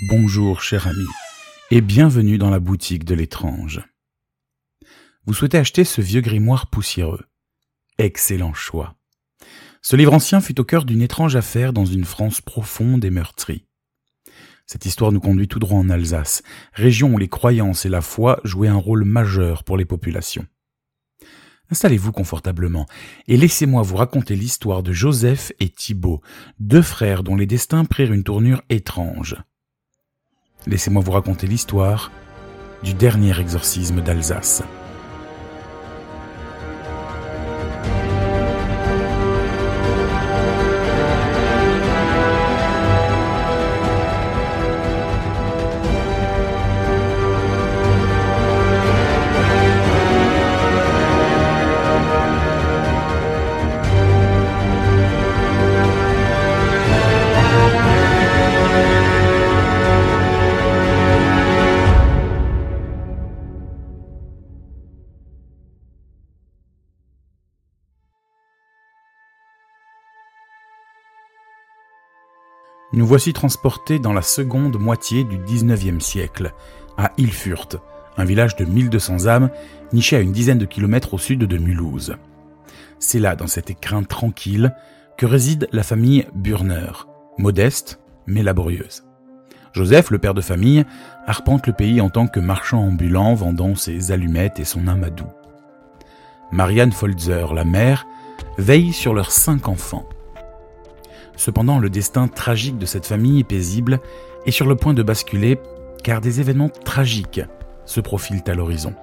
Bonjour cher ami, et bienvenue dans la boutique de l'étrange. Vous souhaitez acheter ce vieux grimoire poussiéreux. Excellent choix. Ce livre ancien fut au cœur d'une étrange affaire dans une France profonde et meurtrie. Cette histoire nous conduit tout droit en Alsace, région où les croyances et la foi jouaient un rôle majeur pour les populations. Installez-vous confortablement et laissez-moi vous raconter l'histoire de Joseph et Thibault, deux frères dont les destins prirent une tournure étrange. Laissez-moi vous raconter l'histoire du dernier exorcisme d'Alsace. Nous voici transportés dans la seconde moitié du XIXe siècle, à Ilfurt, un village de 1200 âmes niché à une dizaine de kilomètres au sud de Mulhouse. C'est là, dans cet écrin tranquille, que réside la famille Burner, modeste mais laborieuse. Joseph, le père de famille, arpente le pays en tant que marchand ambulant vendant ses allumettes et son amadou. Marianne Folzer, la mère, veille sur leurs cinq enfants. Cependant, le destin tragique de cette famille paisible est sur le point de basculer car des événements tragiques se profilent à l'horizon.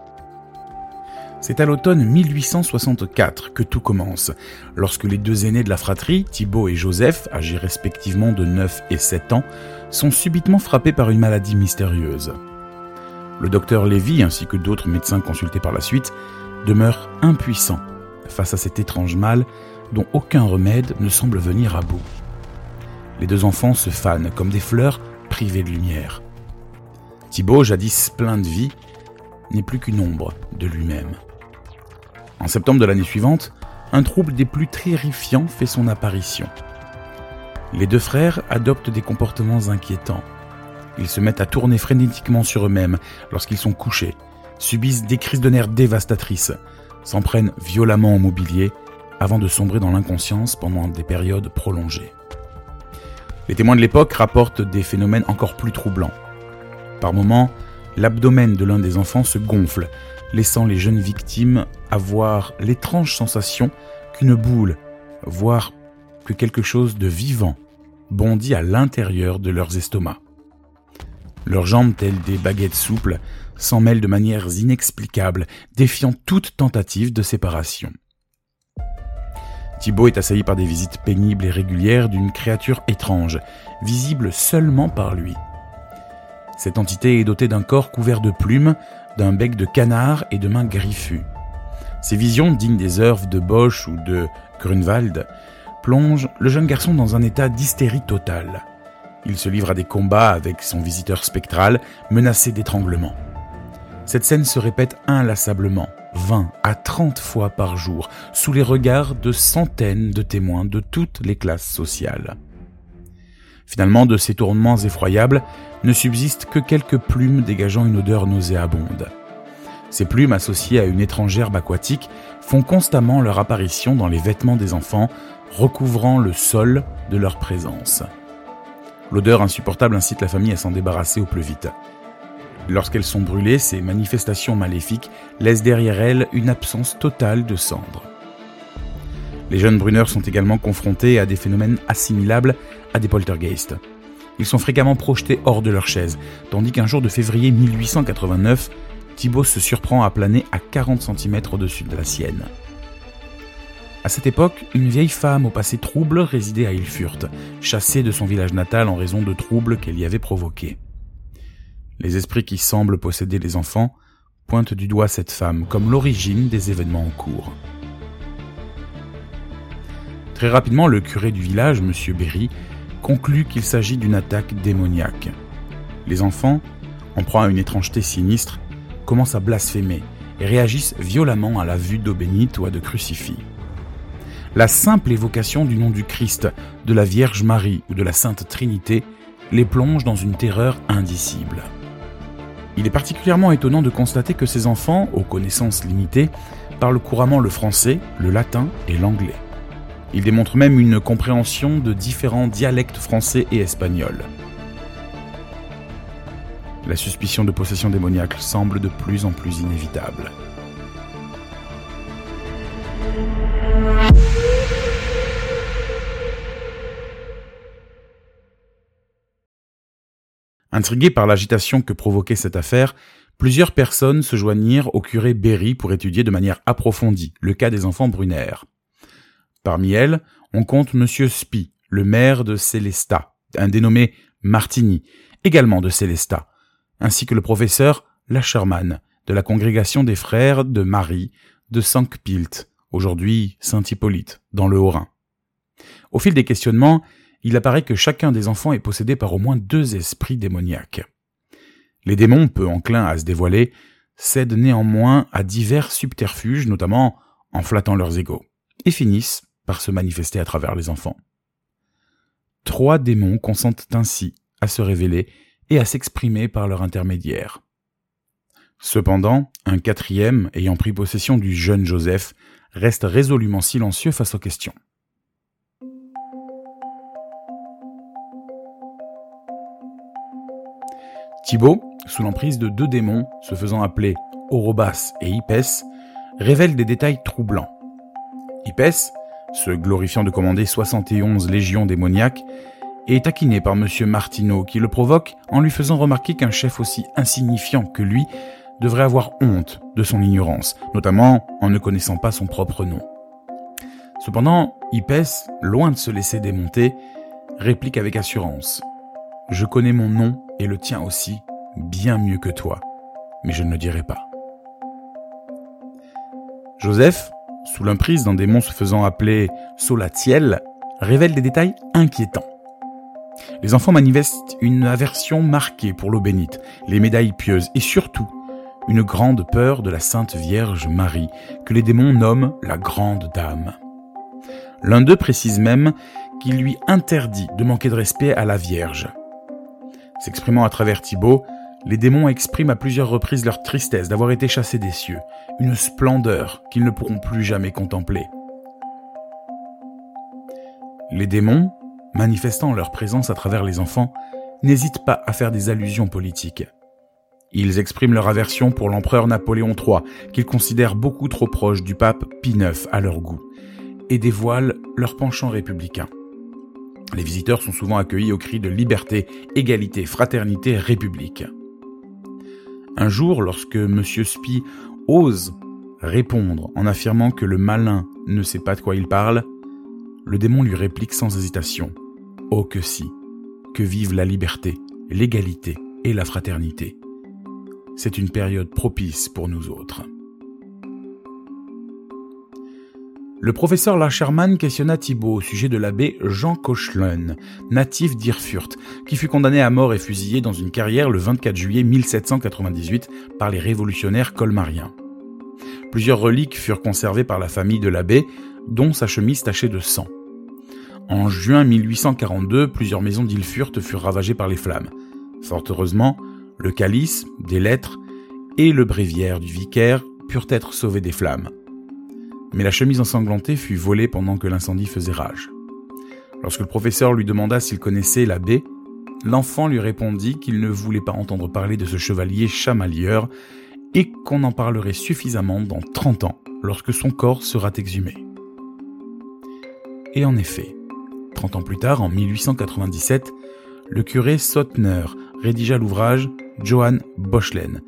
C'est à l'automne 1864 que tout commence, lorsque les deux aînés de la fratrie, Thibault et Joseph, âgés respectivement de 9 et 7 ans, sont subitement frappés par une maladie mystérieuse. Le docteur Lévy, ainsi que d'autres médecins consultés par la suite, demeurent impuissants face à cet étrange mal dont aucun remède ne semble venir à bout. Les deux enfants se fanent comme des fleurs privées de lumière. Thibaut, jadis plein de vie, n'est plus qu'une ombre de lui-même. En septembre de l'année suivante, un trouble des plus terrifiants fait son apparition. Les deux frères adoptent des comportements inquiétants. Ils se mettent à tourner frénétiquement sur eux-mêmes lorsqu'ils sont couchés, subissent des crises de nerfs dévastatrices, s'en prennent violemment au mobilier avant de sombrer dans l'inconscience pendant des périodes prolongées. Les témoins de l'époque rapportent des phénomènes encore plus troublants. Par moments, l'abdomen de l'un des enfants se gonfle, laissant les jeunes victimes avoir l'étrange sensation qu'une boule, voire que quelque chose de vivant, bondit à l'intérieur de leurs estomacs. Leurs jambes, telles des baguettes souples, s'en mêlent de manières inexplicables, défiant toute tentative de séparation. Thibaut est assailli par des visites pénibles et régulières d'une créature étrange, visible seulement par lui. Cette entité est dotée d'un corps couvert de plumes, d'un bec de canard et de mains griffues. Ces visions, dignes des œuvres de Bosch ou de Grunwald, plongent le jeune garçon dans un état d'hystérie totale. Il se livre à des combats avec son visiteur spectral, menacé d'étranglement. Cette scène se répète inlassablement, 20 à 30 fois par jour, sous les regards de centaines de témoins de toutes les classes sociales. Finalement, de ces tournements effroyables ne subsistent que quelques plumes dégageant une odeur nauséabonde. Ces plumes, associées à une étrange herbe aquatique, font constamment leur apparition dans les vêtements des enfants, recouvrant le sol de leur présence. L'odeur insupportable incite la famille à s'en débarrasser au plus vite. Lorsqu'elles sont brûlées, ces manifestations maléfiques laissent derrière elles une absence totale de cendres. Les jeunes bruneurs sont également confrontés à des phénomènes assimilables à des poltergeists. Ils sont fréquemment projetés hors de leur chaise, tandis qu'un jour de février 1889, Thibault se surprend à planer à 40 cm au-dessus de la sienne. À cette époque, une vieille femme au passé trouble résidait à Ilfurt, chassée de son village natal en raison de troubles qu'elle y avait provoqués. Les esprits qui semblent posséder les enfants pointent du doigt cette femme comme l'origine des événements en cours. Très rapidement, le curé du village, M. Berry, conclut qu'il s'agit d'une attaque démoniaque. Les enfants, en proie à une étrangeté sinistre, commencent à blasphémer et réagissent violemment à la vue d'eau bénite ou à de crucifix. La simple évocation du nom du Christ, de la Vierge Marie ou de la Sainte Trinité les plonge dans une terreur indicible. Il est particulièrement étonnant de constater que ces enfants, aux connaissances limitées, parlent couramment le français, le latin et l'anglais. Ils démontrent même une compréhension de différents dialectes français et espagnols. La suspicion de possession démoniaque semble de plus en plus inévitable. Intrigués par l'agitation que provoquait cette affaire, plusieurs personnes se joignirent au curé Berry pour étudier de manière approfondie le cas des enfants Brunner. Parmi elles, on compte M. Spy, le maire de Célestat, un dénommé Martini, également de Célestat, ainsi que le professeur Lacherman, de la congrégation des frères de Marie de Saint-Pilt, aujourd'hui Saint-Hippolyte, dans le Haut-Rhin. Au fil des questionnements, il apparaît que chacun des enfants est possédé par au moins deux esprits démoniaques. Les démons, peu enclins à se dévoiler, cèdent néanmoins à divers subterfuges, notamment en flattant leurs égaux, et finissent par se manifester à travers les enfants. Trois démons consentent ainsi à se révéler et à s'exprimer par leur intermédiaire. Cependant, un quatrième, ayant pris possession du jeune Joseph, reste résolument silencieux face aux questions. Thibaut, sous l'emprise de deux démons, se faisant appeler Orobas et Hippès, révèle des détails troublants. Hippès, se glorifiant de commander 71 légions démoniaques, est taquiné par M. Martineau qui le provoque en lui faisant remarquer qu'un chef aussi insignifiant que lui devrait avoir honte de son ignorance, notamment en ne connaissant pas son propre nom. Cependant, Hippès, loin de se laisser démonter, réplique avec assurance Je connais mon nom et le tien aussi, bien mieux que toi, mais je ne le dirai pas. Joseph, sous l'emprise d'un démon se faisant appeler Solatiel, révèle des détails inquiétants. Les enfants manifestent une aversion marquée pour l'eau bénite, les médailles pieuses et surtout une grande peur de la Sainte Vierge Marie, que les démons nomment la Grande Dame. L'un d'eux précise même qu'il lui interdit de manquer de respect à la Vierge. S'exprimant à travers Thibaut, les démons expriment à plusieurs reprises leur tristesse d'avoir été chassés des cieux, une splendeur qu'ils ne pourront plus jamais contempler. Les démons, manifestant leur présence à travers les enfants, n'hésitent pas à faire des allusions politiques. Ils expriment leur aversion pour l'empereur Napoléon III, qu'ils considèrent beaucoup trop proche du pape Pie IX à leur goût, et dévoilent leur penchant républicain. Les visiteurs sont souvent accueillis au cri de liberté, égalité, fraternité, république. Un jour, lorsque M. Spy ose répondre en affirmant que le malin ne sait pas de quoi il parle, le démon lui réplique sans hésitation. Oh que si, que vive la liberté, l'égalité et la fraternité. C'est une période propice pour nous autres. Le professeur Lacherman questionna Thibault au sujet de l'abbé Jean Kochlen, natif d'Irfurt, qui fut condamné à mort et fusillé dans une carrière le 24 juillet 1798 par les révolutionnaires colmariens. Plusieurs reliques furent conservées par la famille de l'abbé, dont sa chemise tachée de sang. En juin 1842, plusieurs maisons d'Ilfurt furent ravagées par les flammes. Fort heureusement, le calice, des lettres et le bréviaire du vicaire purent être sauvés des flammes mais la chemise ensanglantée fut volée pendant que l'incendie faisait rage. Lorsque le professeur lui demanda s'il connaissait l'abbé, l'enfant lui répondit qu'il ne voulait pas entendre parler de ce chevalier chamalieur et qu'on en parlerait suffisamment dans 30 ans, lorsque son corps sera exhumé. Et en effet, 30 ans plus tard, en 1897, le curé Sotner rédigea l'ouvrage Johann Boschlen,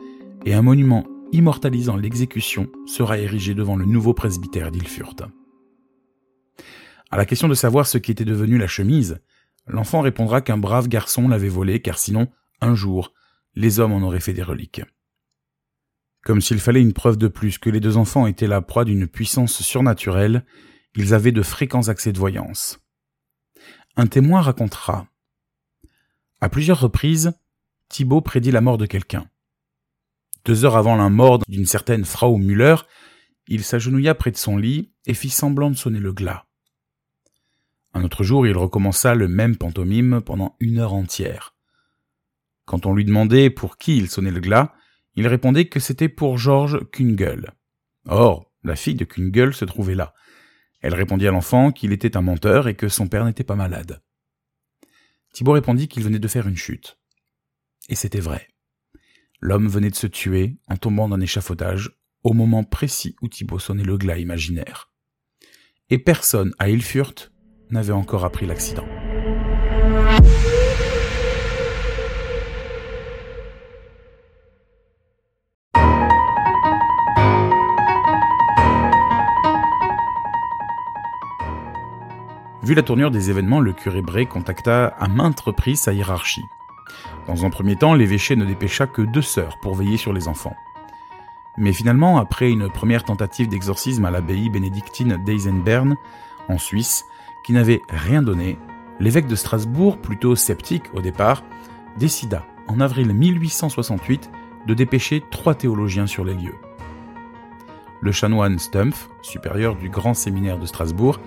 et un monument immortalisant l'exécution, sera érigé devant le nouveau presbytère d'Ilfurt. À la question de savoir ce qui était devenu la chemise, l'enfant répondra qu'un brave garçon l'avait volée car sinon, un jour, les hommes en auraient fait des reliques. Comme s'il fallait une preuve de plus que les deux enfants étaient la proie d'une puissance surnaturelle, ils avaient de fréquents accès de voyance. Un témoin racontera. À plusieurs reprises, Thibault prédit la mort de quelqu'un. Deux heures avant la mort d'une certaine Frau Müller, il s'agenouilla près de son lit et fit semblant de sonner le glas. Un autre jour, il recommença le même pantomime pendant une heure entière. Quand on lui demandait pour qui il sonnait le glas, il répondait que c'était pour George Kungel. Or, la fille de Kungel se trouvait là. Elle répondit à l'enfant qu'il était un menteur et que son père n'était pas malade. Thibault répondit qu'il venait de faire une chute. Et c'était vrai. L'homme venait de se tuer en tombant d'un échafaudage au moment précis où Thibault sonnait le glas imaginaire. Et personne à Ilfurt n'avait encore appris l'accident. Vu la tournure des événements, le curé Bray contacta à maintes reprises sa hiérarchie. Dans un premier temps, l'évêché ne dépêcha que deux sœurs pour veiller sur les enfants. Mais finalement, après une première tentative d'exorcisme à l'abbaye bénédictine d'Eisenbern, en Suisse, qui n'avait rien donné, l'évêque de Strasbourg, plutôt sceptique au départ, décida, en avril 1868, de dépêcher trois théologiens sur les lieux. Le chanoine Stumpf, supérieur du grand séminaire de Strasbourg,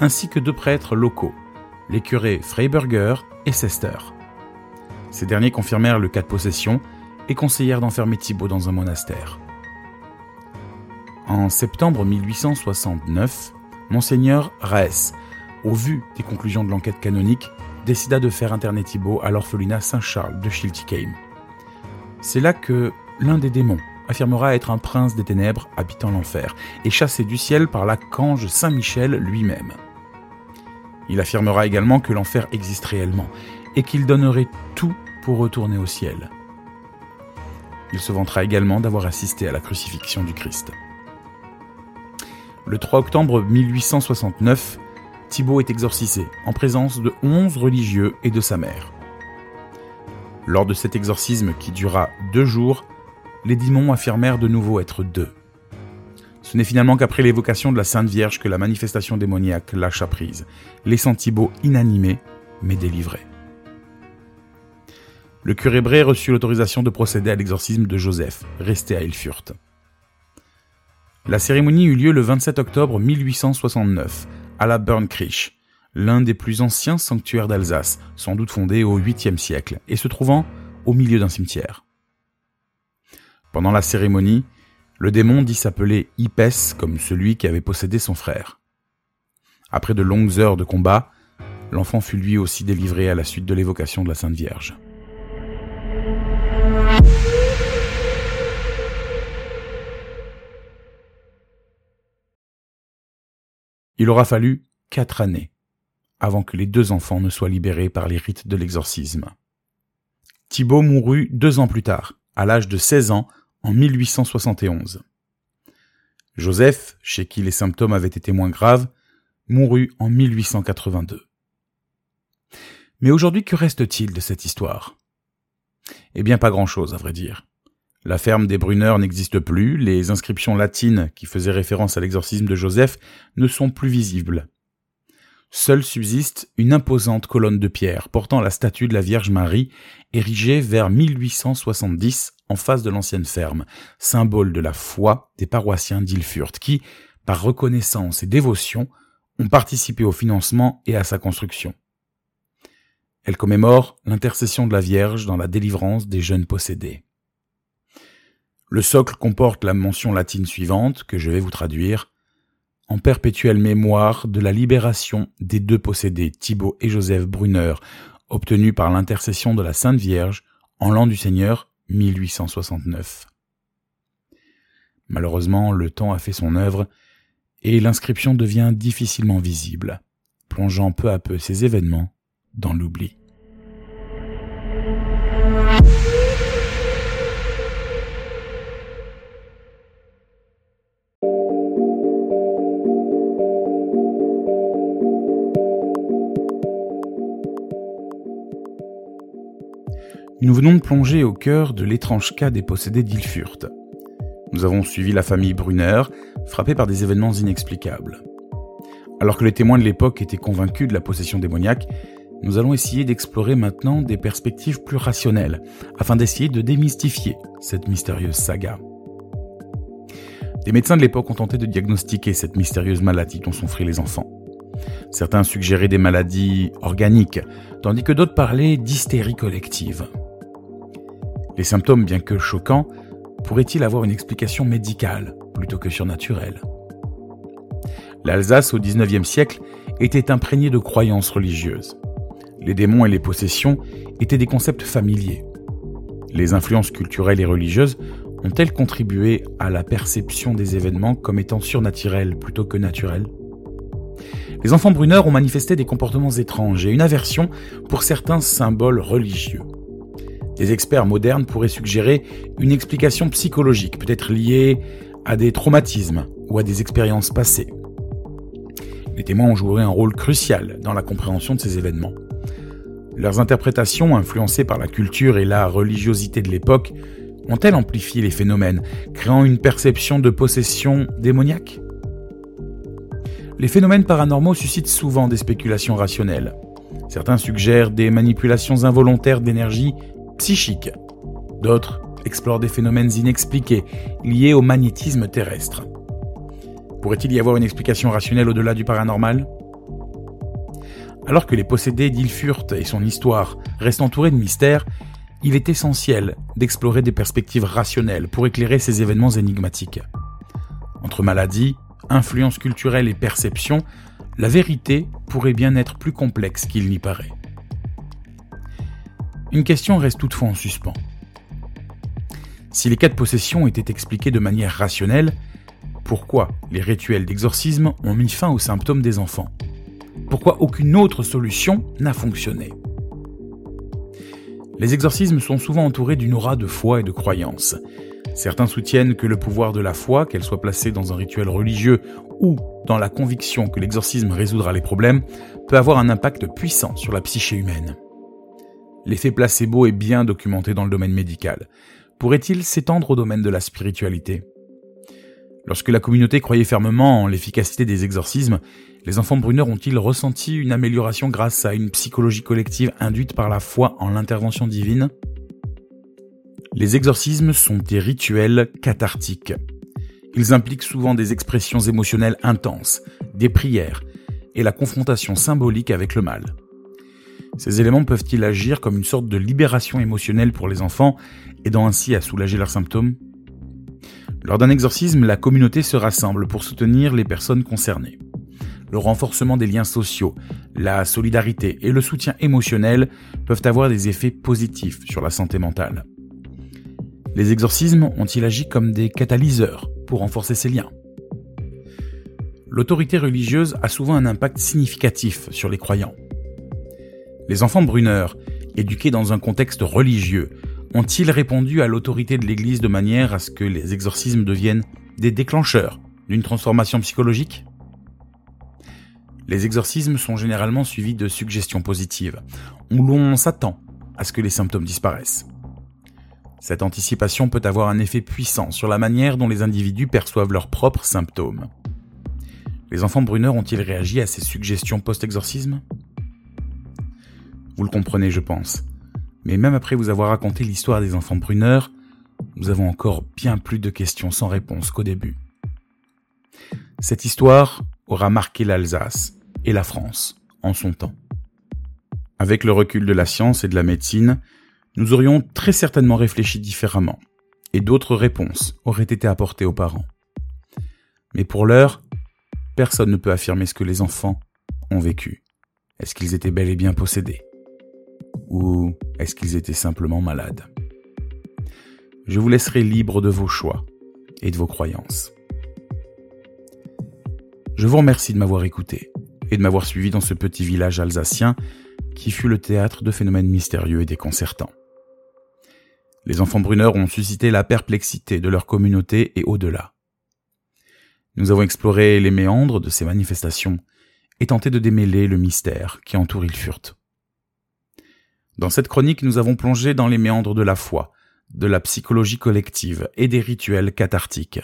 ainsi que deux prêtres locaux, les curés Freiberger et Sester. Ces derniers confirmèrent le cas de possession et conseillèrent d'enfermer Thibault dans un monastère. En septembre 1869, Monseigneur Raes, au vu des conclusions de l'enquête canonique, décida de faire interner Thibault à l'orphelinat Saint-Charles de Schiltigheim. C'est là que l'un des démons affirmera être un prince des ténèbres habitant l'enfer et chassé du ciel par l'archange Saint-Michel lui-même. Il affirmera également que l'enfer existe réellement et qu'il donnerait tout pour retourner au ciel. Il se vantera également d'avoir assisté à la crucifixion du Christ. Le 3 octobre 1869, Thibault est exorcisé en présence de 11 religieux et de sa mère. Lors de cet exorcisme qui dura deux jours, les démons affirmèrent de nouveau être deux. Ce n'est finalement qu'après l'évocation de la Sainte Vierge que la manifestation démoniaque lâcha prise, laissant Thibault inanimé mais délivré. Le curé Bray reçut l'autorisation de procéder à l'exorcisme de Joseph, resté à Ilfurt. La cérémonie eut lieu le 27 octobre 1869, à la Bernkirch, l'un des plus anciens sanctuaires d'Alsace, sans doute fondé au 8e siècle, et se trouvant au milieu d'un cimetière. Pendant la cérémonie, le démon dit s'appeler Hippès comme celui qui avait possédé son frère. Après de longues heures de combat, l'enfant fut lui aussi délivré à la suite de l'évocation de la Sainte Vierge. Il aura fallu quatre années avant que les deux enfants ne soient libérés par les rites de l'exorcisme. Thibault mourut deux ans plus tard, à l'âge de 16 ans, en 1871. Joseph, chez qui les symptômes avaient été moins graves, mourut en 1882. Mais aujourd'hui, que reste-t-il de cette histoire? Eh bien, pas grand-chose, à vrai dire. La ferme des Bruneurs n'existe plus, les inscriptions latines qui faisaient référence à l'exorcisme de Joseph ne sont plus visibles. Seule subsiste une imposante colonne de pierre portant la statue de la Vierge Marie, érigée vers 1870 en face de l'ancienne ferme, symbole de la foi des paroissiens d'Ilfurt qui, par reconnaissance et dévotion, ont participé au financement et à sa construction. Elle commémore l'intercession de la Vierge dans la délivrance des jeunes possédés. Le socle comporte la mention latine suivante, que je vais vous traduire en perpétuelle mémoire de la libération des deux possédés, Thibaut et Joseph Brunner, obtenus par l'intercession de la Sainte Vierge en l'an du Seigneur 1869. Malheureusement, le temps a fait son œuvre et l'inscription devient difficilement visible, plongeant peu à peu ces événements dans l'oubli. Nous venons de plonger au cœur de l'étrange cas des possédés d'Ilfurt. Nous avons suivi la famille Brunner, frappée par des événements inexplicables. Alors que les témoins de l'époque étaient convaincus de la possession démoniaque, nous allons essayer d'explorer maintenant des perspectives plus rationnelles, afin d'essayer de démystifier cette mystérieuse saga. Des médecins de l'époque ont tenté de diagnostiquer cette mystérieuse maladie dont souffraient les enfants. Certains suggéraient des maladies organiques, tandis que d'autres parlaient d'hystérie collective. Les symptômes, bien que choquants, pourraient-ils avoir une explication médicale plutôt que surnaturelle? L'Alsace au XIXe siècle était imprégnée de croyances religieuses. Les démons et les possessions étaient des concepts familiers. Les influences culturelles et religieuses ont-elles contribué à la perception des événements comme étant surnaturels plutôt que naturels Les enfants bruneurs ont manifesté des comportements étranges et une aversion pour certains symboles religieux. Des experts modernes pourraient suggérer une explication psychologique, peut-être liée à des traumatismes ou à des expériences passées. Les témoins ont joué un rôle crucial dans la compréhension de ces événements. Leurs interprétations, influencées par la culture et la religiosité de l'époque, ont-elles amplifié les phénomènes, créant une perception de possession démoniaque? Les phénomènes paranormaux suscitent souvent des spéculations rationnelles. Certains suggèrent des manipulations involontaires d'énergie psychique. D'autres explorent des phénomènes inexpliqués liés au magnétisme terrestre. Pourrait-il y avoir une explication rationnelle au-delà du paranormal? Alors que les possédés d'Ilfurt et son histoire restent entourés de mystères, il est essentiel d'explorer des perspectives rationnelles pour éclairer ces événements énigmatiques. Entre maladie, influence culturelle et perception, la vérité pourrait bien être plus complexe qu'il n'y paraît. Une question reste toutefois en suspens. Si les cas de possession étaient expliqués de manière rationnelle, pourquoi les rituels d'exorcisme ont mis fin aux symptômes des enfants? Pourquoi aucune autre solution n'a fonctionné? Les exorcismes sont souvent entourés d'une aura de foi et de croyance. Certains soutiennent que le pouvoir de la foi, qu'elle soit placée dans un rituel religieux ou dans la conviction que l'exorcisme résoudra les problèmes, peut avoir un impact puissant sur la psyché humaine. L'effet placebo est bien documenté dans le domaine médical. Pourrait-il s'étendre au domaine de la spiritualité? Lorsque la communauté croyait fermement en l'efficacité des exorcismes, les enfants bruneurs ont-ils ressenti une amélioration grâce à une psychologie collective induite par la foi en l'intervention divine? Les exorcismes sont des rituels cathartiques. Ils impliquent souvent des expressions émotionnelles intenses, des prières et la confrontation symbolique avec le mal. Ces éléments peuvent-ils agir comme une sorte de libération émotionnelle pour les enfants, aidant ainsi à soulager leurs symptômes? Lors d'un exorcisme, la communauté se rassemble pour soutenir les personnes concernées le renforcement des liens sociaux, la solidarité et le soutien émotionnel peuvent avoir des effets positifs sur la santé mentale. Les exorcismes ont-ils agi comme des catalyseurs pour renforcer ces liens? L'autorité religieuse a souvent un impact significatif sur les croyants. Les enfants bruneurs, éduqués dans un contexte religieux, ont-ils répondu à l'autorité de l'Église de manière à ce que les exorcismes deviennent des déclencheurs d'une transformation psychologique? Les exorcismes sont généralement suivis de suggestions positives, où l'on s'attend à ce que les symptômes disparaissent. Cette anticipation peut avoir un effet puissant sur la manière dont les individus perçoivent leurs propres symptômes. Les enfants bruneurs ont-ils réagi à ces suggestions post-exorcisme? Vous le comprenez, je pense. Mais même après vous avoir raconté l'histoire des enfants bruneurs, nous avons encore bien plus de questions sans réponse qu'au début. Cette histoire aura marqué l'Alsace et la France en son temps. Avec le recul de la science et de la médecine, nous aurions très certainement réfléchi différemment, et d'autres réponses auraient été apportées aux parents. Mais pour l'heure, personne ne peut affirmer ce que les enfants ont vécu. Est-ce qu'ils étaient bel et bien possédés? Ou est-ce qu'ils étaient simplement malades? Je vous laisserai libre de vos choix et de vos croyances. Je vous remercie de m'avoir écouté et de m'avoir suivi dans ce petit village alsacien qui fut le théâtre de phénomènes mystérieux et déconcertants. Les enfants bruneurs ont suscité la perplexité de leur communauté et au-delà. Nous avons exploré les méandres de ces manifestations et tenté de démêler le mystère qui entoure Ilfurt. Dans cette chronique, nous avons plongé dans les méandres de la foi, de la psychologie collective et des rituels cathartiques.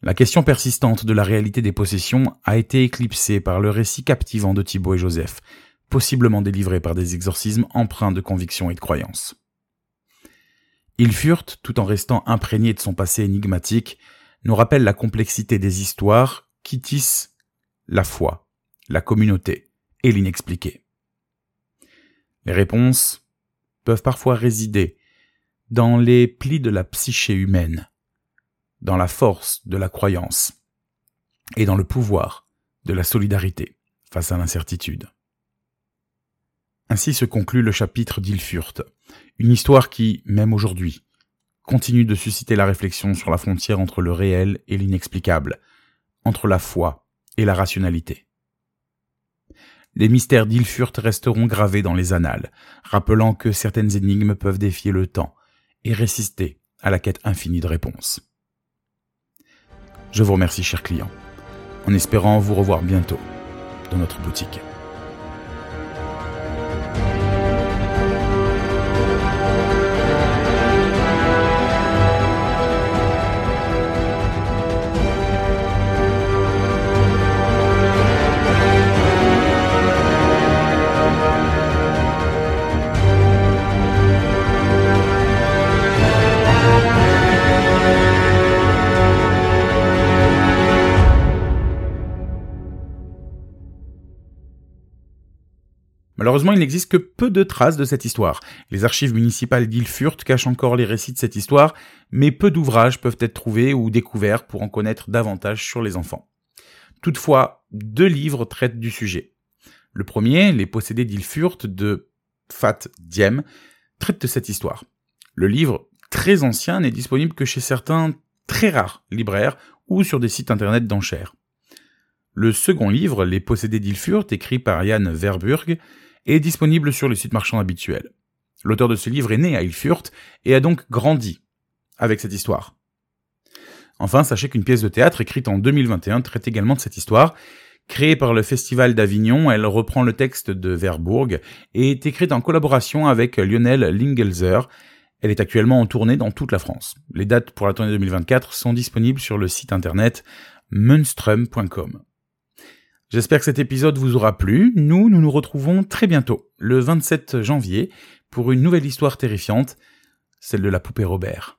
La question persistante de la réalité des possessions a été éclipsée par le récit captivant de Thibaut et Joseph, possiblement délivré par des exorcismes empreints de conviction et de croyance. Ils furent, tout en restant imprégnés de son passé énigmatique, nous rappellent la complexité des histoires qui tissent la foi la communauté et l'inexpliqué. Les réponses peuvent parfois résider dans les plis de la psyché humaine, dans la force de la croyance et dans le pouvoir de la solidarité face à l'incertitude. Ainsi se conclut le chapitre d'Ilfurt, une histoire qui, même aujourd'hui, continue de susciter la réflexion sur la frontière entre le réel et l'inexplicable, entre la foi et la rationalité. Les mystères d'Ilfurt resteront gravés dans les annales, rappelant que certaines énigmes peuvent défier le temps et résister à la quête infinie de réponses. Je vous remercie, chers clients, en espérant vous revoir bientôt dans notre boutique. Malheureusement, il n'existe que peu de traces de cette histoire. Les archives municipales d'Ilfurt cachent encore les récits de cette histoire, mais peu d'ouvrages peuvent être trouvés ou découverts pour en connaître davantage sur les enfants. Toutefois, deux livres traitent du sujet. Le premier, Les possédés d'Ilfurt de Fat Diem, traite de cette histoire. Le livre, très ancien, n'est disponible que chez certains très rares libraires ou sur des sites internet d'enchères. Le second livre, Les possédés d'Ilfurt, écrit par Jan Verburg, est disponible sur le site marchand habituel. L'auteur de ce livre est né à Ilfurt et a donc grandi avec cette histoire. Enfin, sachez qu'une pièce de théâtre écrite en 2021 traite également de cette histoire. Créée par le Festival d'Avignon, elle reprend le texte de Verbourg et est écrite en collaboration avec Lionel Lingelzer. Elle est actuellement en tournée dans toute la France. Les dates pour la tournée 2024 sont disponibles sur le site internet munstrum.com. J'espère que cet épisode vous aura plu. Nous, nous nous retrouvons très bientôt, le 27 janvier, pour une nouvelle histoire terrifiante, celle de la poupée Robert.